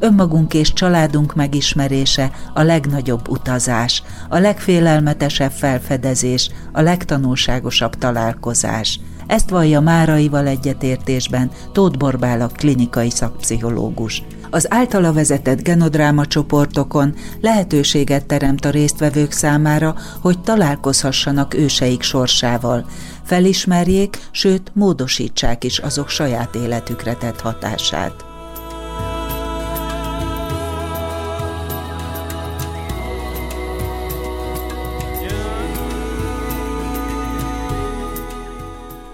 Önmagunk és családunk megismerése a legnagyobb utazás, a legfélelmetesebb felfedezés, a legtanulságosabb találkozás. Ezt vallja Máraival egyetértésben Tóth Borbál a klinikai szakpszichológus. Az általa vezetett genodráma csoportokon lehetőséget teremt a résztvevők számára, hogy találkozhassanak őseik sorsával, felismerjék, sőt módosítsák is azok saját életükre tett hatását.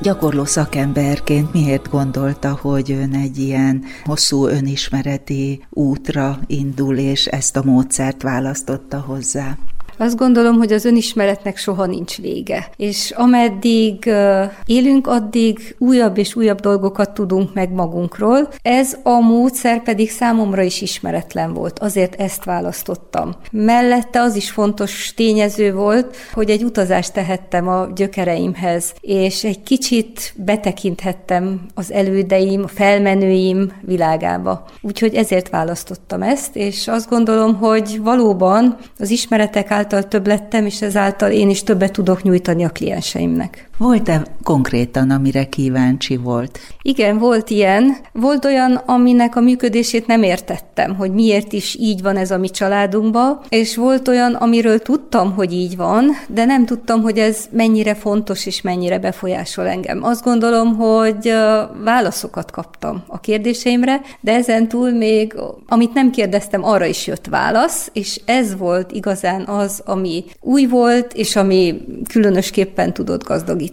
Gyakorló szakemberként miért gondolta, hogy ön egy ilyen hosszú önismereti útra indul, és ezt a módszert választotta hozzá? Azt gondolom, hogy az önismeretnek soha nincs vége. És ameddig élünk, addig újabb és újabb dolgokat tudunk meg magunkról. Ez a módszer pedig számomra is ismeretlen volt, azért ezt választottam. Mellette az is fontos tényező volt, hogy egy utazást tehettem a gyökereimhez, és egy kicsit betekinthettem az elődeim, a felmenőim világába. Úgyhogy ezért választottam ezt, és azt gondolom, hogy valóban az ismeretek által által több lettem, és ezáltal én is többet tudok nyújtani a klienseimnek. Volt-e konkrétan, amire kíváncsi volt? Igen, volt ilyen. Volt olyan, aminek a működését nem értettem, hogy miért is így van ez a mi családunkban, és volt olyan, amiről tudtam, hogy így van, de nem tudtam, hogy ez mennyire fontos és mennyire befolyásol engem. Azt gondolom, hogy válaszokat kaptam a kérdéseimre, de ezen túl még, amit nem kérdeztem, arra is jött válasz, és ez volt igazán az, ami új volt, és ami különösképpen tudott gazdagítani.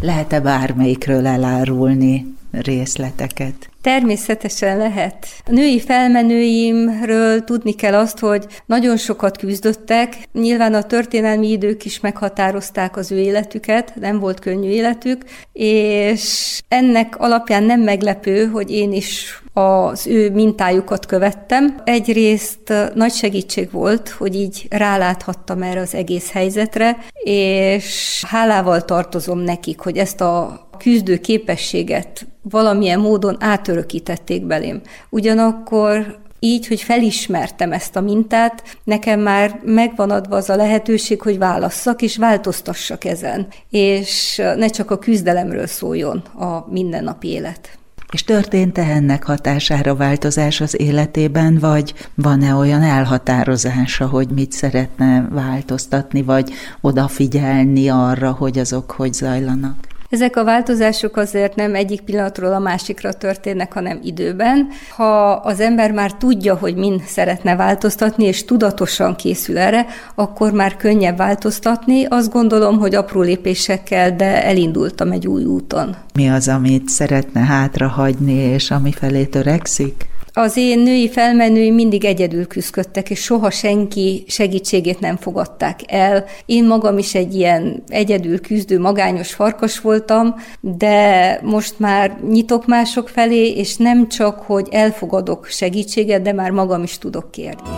Lehet-e bármelyikről elárulni részleteket? Természetesen lehet. A női felmenőimről tudni kell azt, hogy nagyon sokat küzdöttek. Nyilván a történelmi idők is meghatározták az ő életüket, nem volt könnyű életük, és ennek alapján nem meglepő, hogy én is az ő mintájukat követtem. Egyrészt nagy segítség volt, hogy így ráláthattam erre az egész helyzetre, és hálával tartozom nekik, hogy ezt a küzdő képességet valamilyen módon átörökítették belém. Ugyanakkor így, hogy felismertem ezt a mintát, nekem már megvan adva az a lehetőség, hogy válasszak és változtassak ezen, és ne csak a küzdelemről szóljon a mindennapi élet. És történt-e ennek hatására változás az életében, vagy van-e olyan elhatározása, hogy mit szeretne változtatni, vagy odafigyelni arra, hogy azok hogy zajlanak? Ezek a változások azért nem egyik pillanatról a másikra történnek, hanem időben. Ha az ember már tudja, hogy min szeretne változtatni, és tudatosan készül erre, akkor már könnyebb változtatni. Azt gondolom, hogy apró lépésekkel, de elindultam egy új úton. Mi az, amit szeretne hátrahagyni, és ami felé törekszik? Az én női felmenőim mindig egyedül küzdöttek, és soha senki segítségét nem fogadták el. Én magam is egy ilyen egyedül küzdő, magányos farkas voltam, de most már nyitok mások felé, és nem csak, hogy elfogadok segítséget, de már magam is tudok kérni.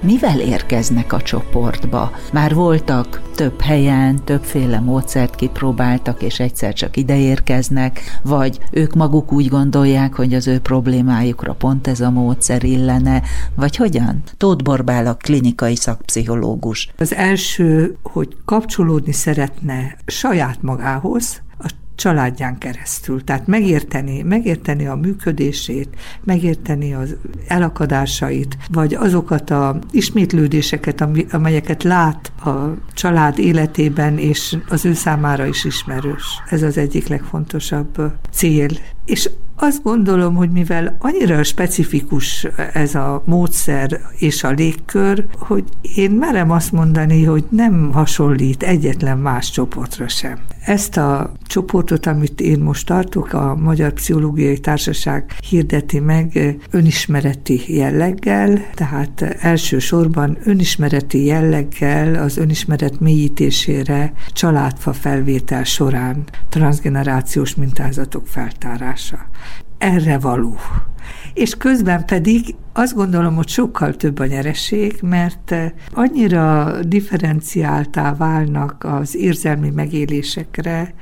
Mivel érkeznek a csoportba? Már voltak több helyen, többféle módszert kipróbáltak, és egyszer csak ide érkeznek, vagy ők maguk úgy gondolják, hogy az ő problémájukra pont ez a módszer illene, vagy hogyan? Tóth Borbál a klinikai szakpszichológus. Az első, hogy kapcsolódni szeretne saját magához, családján keresztül. Tehát megérteni, megérteni a működését, megérteni az elakadásait, vagy azokat a ismétlődéseket, amelyeket lát a család életében, és az ő számára is ismerős. Ez az egyik legfontosabb cél És azt gondolom, hogy mivel annyira specifikus ez a módszer és a légkör, hogy én merem azt mondani, hogy nem hasonlít egyetlen más csoportra sem. Ezt a csoportot, amit én most tartok, a Magyar Pszichológiai Társaság hirdeti meg önismereti jelleggel, tehát elsősorban önismereti jelleggel az önismeret mélyítésére családfa felvétel során transgenerációs mintázatok feltárása erre való. És közben pedig azt gondolom, hogy sokkal több a nyereség, mert annyira differenciáltá válnak az érzelmi megélésekre,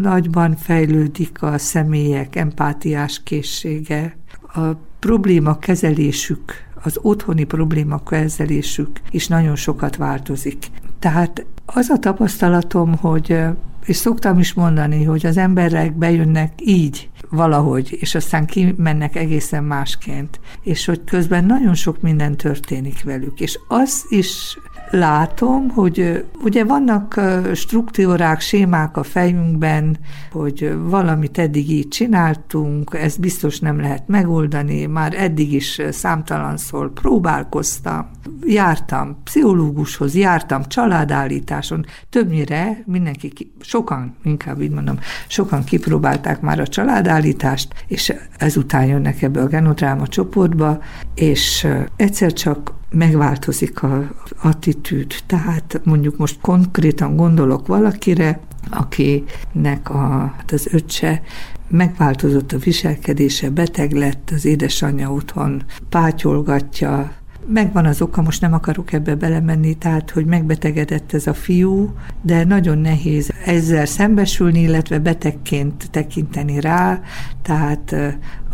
nagyban fejlődik a személyek empátiás készsége, a probléma kezelésük, az otthoni probléma kezelésük is nagyon sokat változik. Tehát az a tapasztalatom, hogy és szoktam is mondani, hogy az emberek bejönnek így, valahogy, és aztán kimennek egészen másként, és hogy közben nagyon sok minden történik velük. És az is látom, hogy ugye vannak struktúrák, sémák a fejünkben, hogy valamit eddig így csináltunk, ezt biztos nem lehet megoldani, már eddig is számtalanszor próbálkoztam, jártam pszichológushoz, jártam családállításon, többnyire mindenki, sokan, inkább így mondom, sokan kipróbálták már a családállítást, és ezután jönnek ebbe a genodráma csoportba, és egyszer csak megváltozik az attitűd. Tehát mondjuk most konkrétan gondolok valakire, akinek a, hát az öccse megváltozott a viselkedése, beteg lett, az édesanyja otthon pátyolgatja, megvan az oka, most nem akarok ebbe belemenni, tehát, hogy megbetegedett ez a fiú, de nagyon nehéz ezzel szembesülni, illetve betegként tekinteni rá, tehát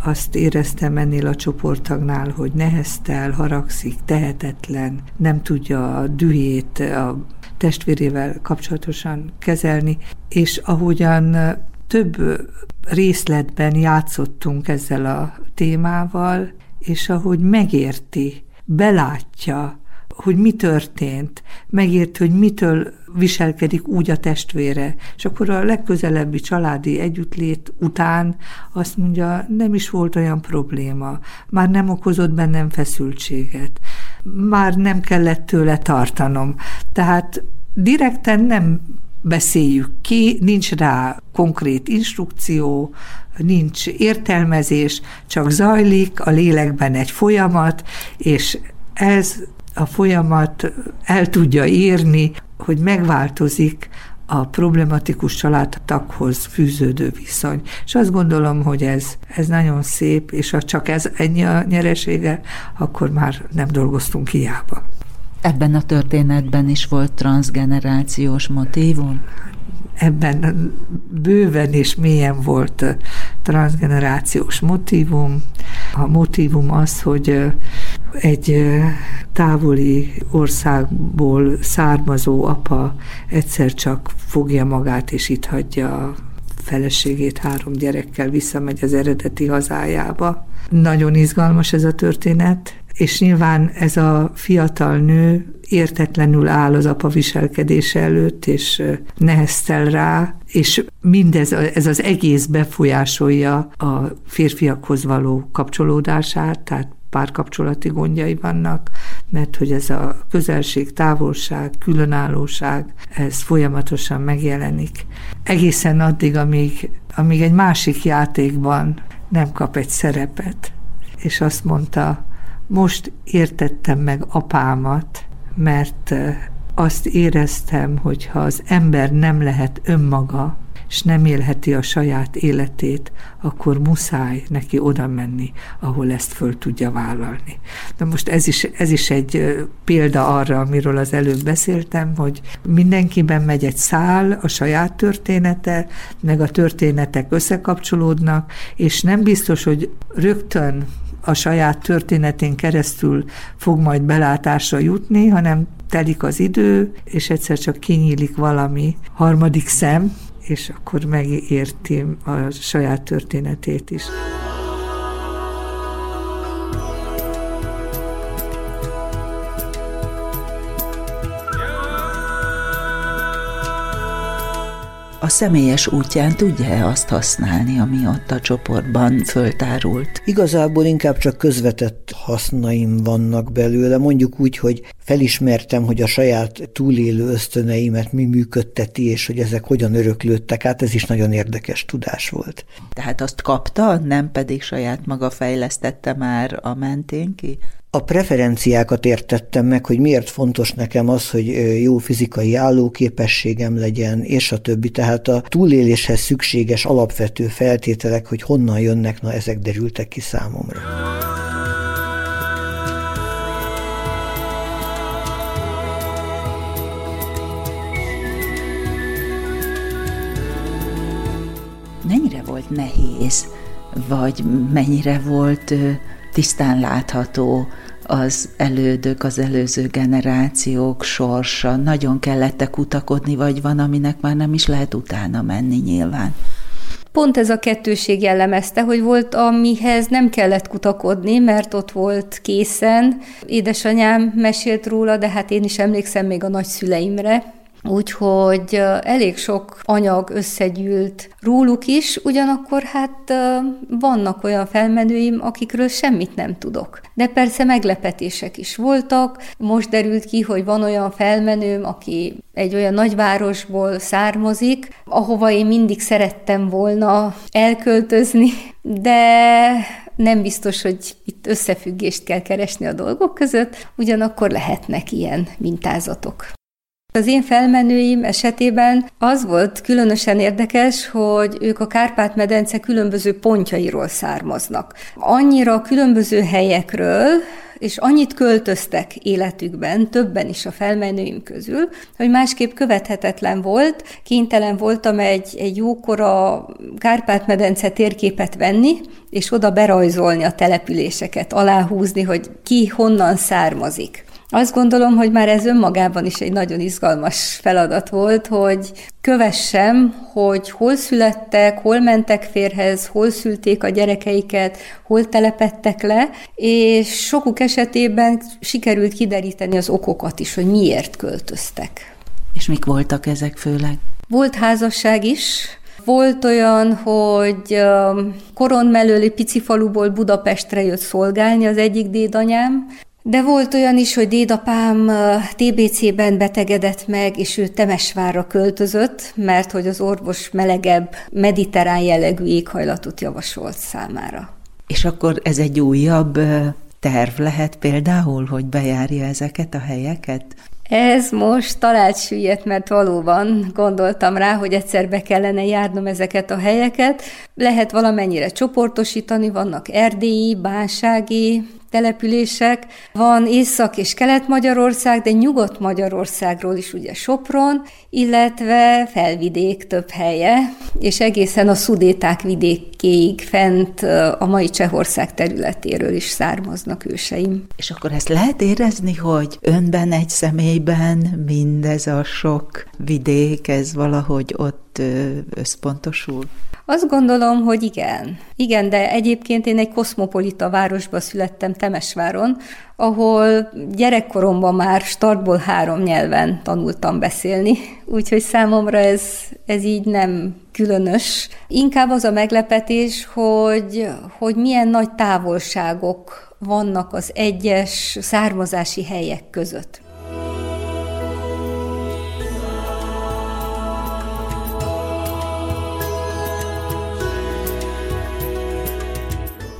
azt éreztem ennél a csoporttagnál, hogy neheztel, haragszik, tehetetlen, nem tudja a dühét a testvérével kapcsolatosan kezelni, és ahogyan több részletben játszottunk ezzel a témával, és ahogy megérti, belátja, hogy mi történt, megérti, hogy mitől viselkedik úgy a testvére. És akkor a legközelebbi családi együttlét után azt mondja, nem is volt olyan probléma, már nem okozott bennem feszültséget, már nem kellett tőle tartanom. Tehát direkten nem beszéljük ki, nincs rá konkrét instrukció, nincs értelmezés, csak zajlik a lélekben egy folyamat, és ez a folyamat el tudja írni, hogy megváltozik a problematikus családtaghoz fűződő viszony. És azt gondolom, hogy ez, ez nagyon szép, és ha csak ez ennyi a nyeresége, akkor már nem dolgoztunk hiába. Ebben a történetben is volt transgenerációs motívum? Ebben bőven és mélyen volt transgenerációs motívum. A motívum az, hogy egy távoli országból származó apa egyszer csak fogja magát, és itt hagyja a feleségét három gyerekkel, visszamegy az eredeti hazájába. Nagyon izgalmas ez a történet, és nyilván ez a fiatal nő értetlenül áll az apa viselkedése előtt, és neheztel rá, és mindez, ez az egész befolyásolja a férfiakhoz való kapcsolódását, tehát párkapcsolati gondjai vannak, mert hogy ez a közelség, távolság, különállóság, ez folyamatosan megjelenik. Egészen addig, amíg, amíg egy másik játékban nem kap egy szerepet, és azt mondta, most értettem meg apámat, mert azt éreztem, hogy ha az ember nem lehet önmaga, és nem élheti a saját életét, akkor muszáj neki oda menni, ahol ezt föl tudja vállalni. Na most ez is, ez is egy példa arra, amiről az előbb beszéltem, hogy mindenkiben megy egy szál, a saját története, meg a történetek összekapcsolódnak, és nem biztos, hogy rögtön a saját történetén keresztül fog majd belátásra jutni, hanem telik az idő, és egyszer csak kinyílik valami harmadik szem, és akkor megérti a saját történetét is. A személyes útján tudja-e azt használni, ami ott a csoportban föltárult? Igazából inkább csak közvetett hasznaim vannak belőle, mondjuk úgy, hogy felismertem, hogy a saját túlélő ösztöneimet mi működteti, és hogy ezek hogyan öröklődtek át, ez is nagyon érdekes tudás volt. Tehát azt kapta, nem pedig saját maga fejlesztette már a mentén ki? A preferenciákat értettem meg, hogy miért fontos nekem az, hogy jó fizikai állóképességem legyen, és a többi. Tehát a túléléshez szükséges alapvető feltételek, hogy honnan jönnek, na ezek derültek ki számomra. Mennyire volt nehéz, vagy mennyire volt tisztán látható az elődök, az előző generációk sorsa. Nagyon kellett kutakodni, vagy van, aminek már nem is lehet utána menni nyilván. Pont ez a kettőség jellemezte, hogy volt, amihez nem kellett kutakodni, mert ott volt készen. Édesanyám mesélt róla, de hát én is emlékszem még a nagyszüleimre, Úgyhogy elég sok anyag összegyűlt róluk is, ugyanakkor hát vannak olyan felmenőim, akikről semmit nem tudok. De persze meglepetések is voltak. Most derült ki, hogy van olyan felmenőm, aki egy olyan nagyvárosból származik, ahova én mindig szerettem volna elköltözni, de nem biztos, hogy itt összefüggést kell keresni a dolgok között, ugyanakkor lehetnek ilyen mintázatok. Az én felmenőim esetében az volt különösen érdekes, hogy ők a Kárpát-medence különböző pontjairól származnak. Annyira különböző helyekről, és annyit költöztek életükben, többen is a felmenőim közül, hogy másképp követhetetlen volt, kénytelen voltam egy, egy jókora Kárpát-medence térképet venni, és oda berajzolni a településeket, aláhúzni, hogy ki honnan származik. Azt gondolom, hogy már ez önmagában is egy nagyon izgalmas feladat volt, hogy kövessem, hogy hol születtek, hol mentek férhez, hol szülték a gyerekeiket, hol telepettek le, és sokuk esetében sikerült kideríteni az okokat is, hogy miért költöztek. És mik voltak ezek főleg? Volt házasság is, volt olyan, hogy koron mellőli pici faluból Budapestre jött szolgálni az egyik dédanyám, de volt olyan is, hogy dédapám TBC-ben betegedett meg, és ő Temesvárra költözött, mert hogy az orvos melegebb, mediterrán jellegű éghajlatot javasolt számára. És akkor ez egy újabb terv lehet például, hogy bejárja ezeket a helyeket? Ez most talált süllyedt, mert valóban gondoltam rá, hogy egyszer be kellene járnom ezeket a helyeket. Lehet valamennyire csoportosítani, vannak erdélyi, bánsági, települések. Van Észak- és Kelet-Magyarország, de Nyugat-Magyarországról is ugye Sopron, illetve felvidék több helye, és egészen a szudéták vidékéig fent a mai Csehország területéről is származnak őseim. És akkor ezt lehet érezni, hogy önben egy személyben mindez a sok vidék, ez valahogy ott összpontosul? Azt gondolom, hogy igen. Igen, de egyébként én egy koszmopolita városba születtem Temesváron, ahol gyerekkoromban már startból három nyelven tanultam beszélni, úgyhogy számomra ez, ez így nem különös. Inkább az a meglepetés, hogy, hogy milyen nagy távolságok vannak az egyes származási helyek között.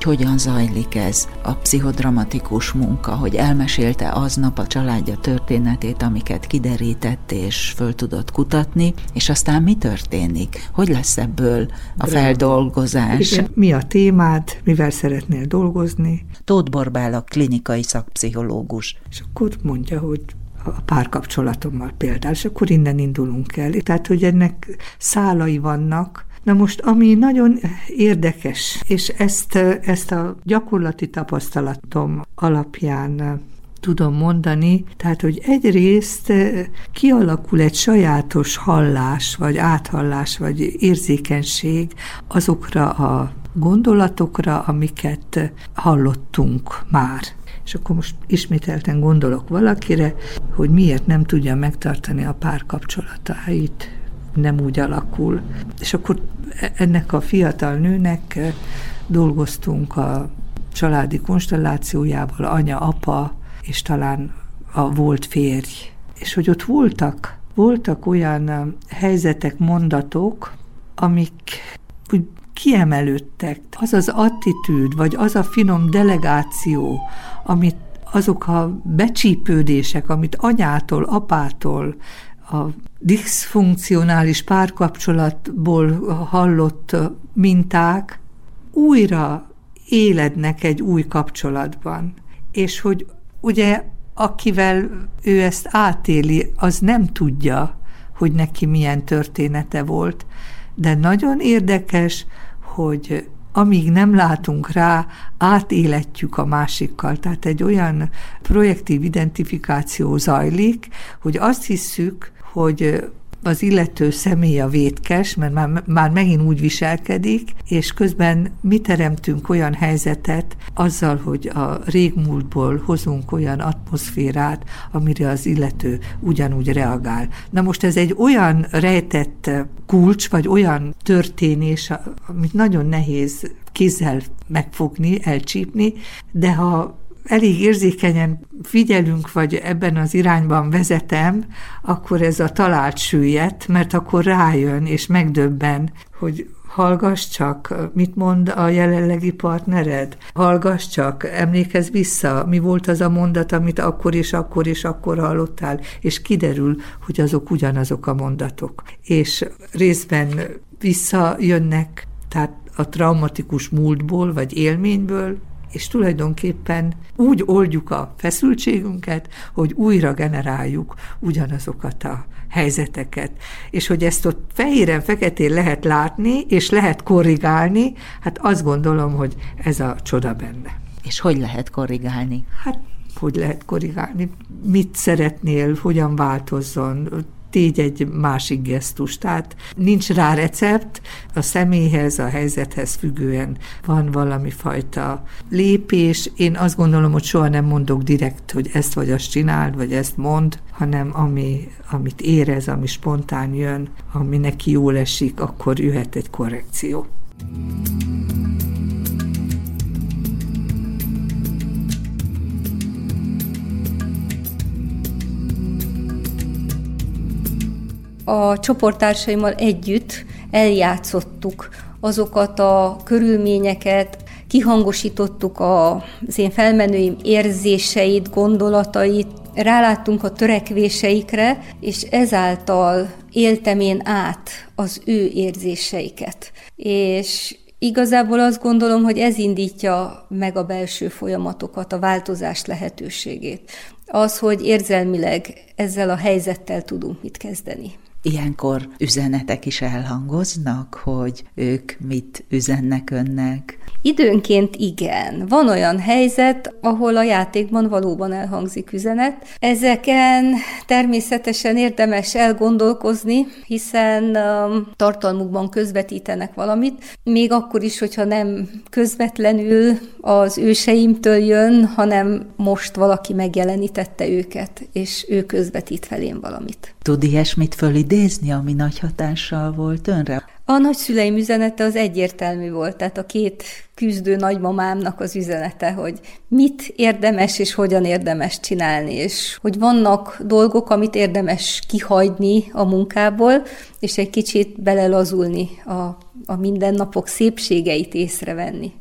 Hogyan zajlik ez a pszichodramatikus munka, hogy elmesélte aznap a családja történetét, amiket kiderített és föl tudott kutatni, és aztán mi történik? Hogy lesz ebből a feldolgozás? Igen. Mi a témád, mivel szeretnél dolgozni? Tóth Borbál a klinikai szakpszichológus. És akkor mondja, hogy a párkapcsolatommal például, és akkor innen indulunk el. Tehát, hogy ennek szálai vannak, Na most, ami nagyon érdekes, és ezt, ezt a gyakorlati tapasztalatom alapján tudom mondani, tehát, hogy egyrészt kialakul egy sajátos hallás, vagy áthallás, vagy érzékenység azokra a gondolatokra, amiket hallottunk már. És akkor most ismételten gondolok valakire, hogy miért nem tudja megtartani a párkapcsolatait nem úgy alakul. És akkor e-, ennek a fiatal nőnek dolgoztunk a családi konstellációjával, anya, apa, és talán a volt férj. És hogy ott voltak, voltak olyan helyzetek, mondatok, amik úgy kiemelődtek. Az az attitűd, vagy az a finom delegáció, amit azok a becsípődések, amit anyától, apától, a diszfunkcionális párkapcsolatból hallott minták újra élednek egy új kapcsolatban. És hogy ugye akivel ő ezt átéli, az nem tudja, hogy neki milyen története volt, de nagyon érdekes, hogy amíg nem látunk rá, átéletjük a másikkal. Tehát egy olyan projektív identifikáció zajlik, hogy azt hisszük, hogy az illető személy a vétkes, mert már, már megint úgy viselkedik, és közben mi teremtünk olyan helyzetet azzal, hogy a régmúltból hozunk olyan atmoszférát, amire az illető ugyanúgy reagál. Na most ez egy olyan rejtett kulcs, vagy olyan történés, amit nagyon nehéz kézzel megfogni, elcsípni, de ha elég érzékenyen figyelünk, vagy ebben az irányban vezetem, akkor ez a talált süllyet, mert akkor rájön és megdöbben, hogy hallgass csak, mit mond a jelenlegi partnered? Hallgass csak, emlékezz vissza, mi volt az a mondat, amit akkor és akkor és akkor hallottál, és kiderül, hogy azok ugyanazok a mondatok. És részben visszajönnek, tehát a traumatikus múltból vagy élményből, és tulajdonképpen úgy oldjuk a feszültségünket, hogy újra generáljuk ugyanazokat a helyzeteket. És hogy ezt ott fehéren, feketén lehet látni, és lehet korrigálni, hát azt gondolom, hogy ez a csoda benne. És hogy lehet korrigálni? Hát hogy lehet korrigálni, mit szeretnél, hogyan változzon, tégy egy másik gesztus. Tehát nincs rá recept, a személyhez, a helyzethez függően van valami fajta lépés. Én azt gondolom, hogy soha nem mondok direkt, hogy ezt vagy azt csináld, vagy ezt mond, hanem ami, amit érez, ami spontán jön, ami neki jól esik, akkor jöhet egy korrekció. A csoporttársaimmal együtt eljátszottuk azokat a körülményeket, kihangosítottuk az én felmenőim érzéseit, gondolatait, ráláttunk a törekvéseikre, és ezáltal éltem én át az ő érzéseiket. És igazából azt gondolom, hogy ez indítja meg a belső folyamatokat, a változás lehetőségét. Az, hogy érzelmileg ezzel a helyzettel tudunk mit kezdeni. Ilyenkor üzenetek is elhangoznak, hogy ők mit üzennek önnek? Időnként igen. Van olyan helyzet, ahol a játékban valóban elhangzik üzenet. Ezeken természetesen érdemes elgondolkozni, hiszen um, tartalmukban közvetítenek valamit, még akkor is, hogyha nem közvetlenül az őseimtől jön, hanem most valaki megjelenítette őket, és ő közvetít felém valamit. Tud ilyesmit fölidézni, ami nagy hatással volt önre? A nagyszüleim üzenete az egyértelmű volt, tehát a két küzdő nagymamámnak az üzenete, hogy mit érdemes és hogyan érdemes csinálni, és hogy vannak dolgok, amit érdemes kihagyni a munkából, és egy kicsit belelazulni a, a mindennapok szépségeit észrevenni.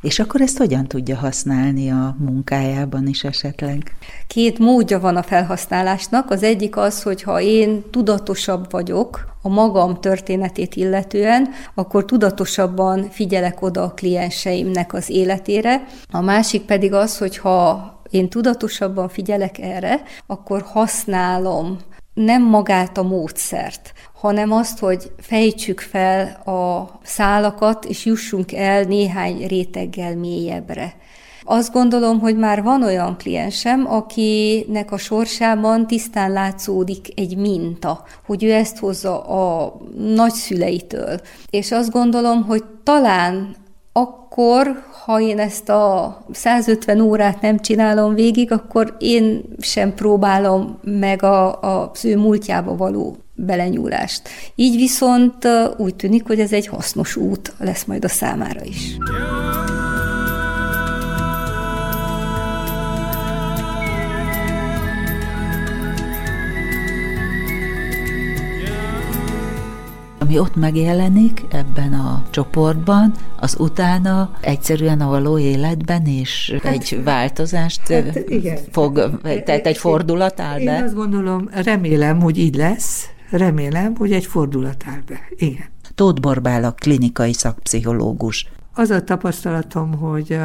És akkor ezt hogyan tudja használni a munkájában is esetleg? Két módja van a felhasználásnak. Az egyik az, hogy ha én tudatosabb vagyok a magam történetét illetően, akkor tudatosabban figyelek oda a klienseimnek az életére. A másik pedig az, hogy ha én tudatosabban figyelek erre, akkor használom nem magát a módszert, hanem azt, hogy fejtsük fel a szálakat, és jussunk el néhány réteggel mélyebbre. Azt gondolom, hogy már van olyan kliensem, akinek a sorsában tisztán látszódik egy minta, hogy ő ezt hozza a nagyszüleitől. És azt gondolom, hogy talán akkor, ha én ezt a 150 órát nem csinálom végig, akkor én sem próbálom meg a, a, ő múltjába való belenyúlást. Így viszont úgy tűnik, hogy ez egy hasznos út lesz majd a számára is. ami ott megjelenik ebben a csoportban, az utána egyszerűen a való életben is hát, egy változást hát, igen. fog, tehát egy fordulat áll be? Én azt gondolom, remélem, hogy így lesz, remélem, hogy egy fordulat áll be. Igen. Tóth Borbál a klinikai szakpszichológus. Az a tapasztalatom, hogy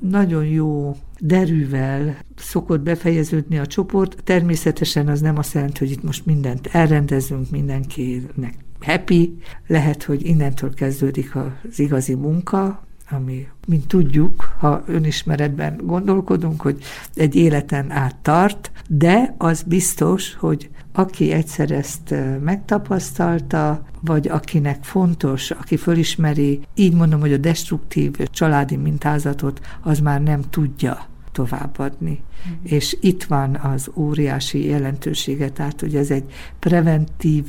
nagyon jó derűvel szokott befejeződni a csoport. Természetesen az nem azt jelenti, hogy itt most mindent elrendezünk, mindenkinek happy, lehet, hogy innentől kezdődik az igazi munka, ami, mint tudjuk, ha önismeretben gondolkodunk, hogy egy életen át tart, de az biztos, hogy aki egyszer ezt megtapasztalta, vagy akinek fontos, aki fölismeri, így mondom, hogy a destruktív családi mintázatot, az már nem tudja továbbadni. Mm. És itt van az óriási jelentősége, tehát hogy ez egy preventív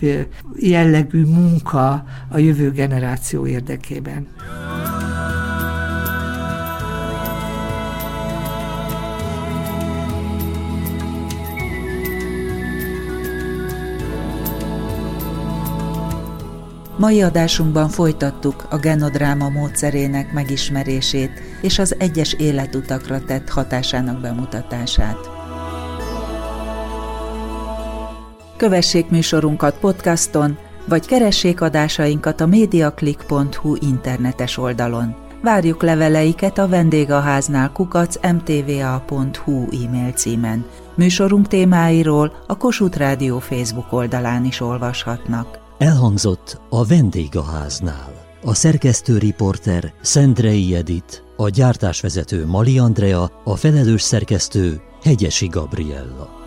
jellegű munka a jövő generáció érdekében. Mai adásunkban folytattuk a genodráma módszerének megismerését és az egyes életutakra tett hatásának bemutatását. Kövessék műsorunkat podcaston, vagy keressék adásainkat a mediaclick.hu internetes oldalon. Várjuk leveleiket a vendégháznál kukac mtva.hu e-mail címen. Műsorunk témáiról a Kossuth Rádió Facebook oldalán is olvashatnak. Elhangzott a vendégháznál. A szerkesztő riporter Szendrei Edit, a gyártásvezető Mali Andrea, a felelős szerkesztő Hegyesi Gabriella.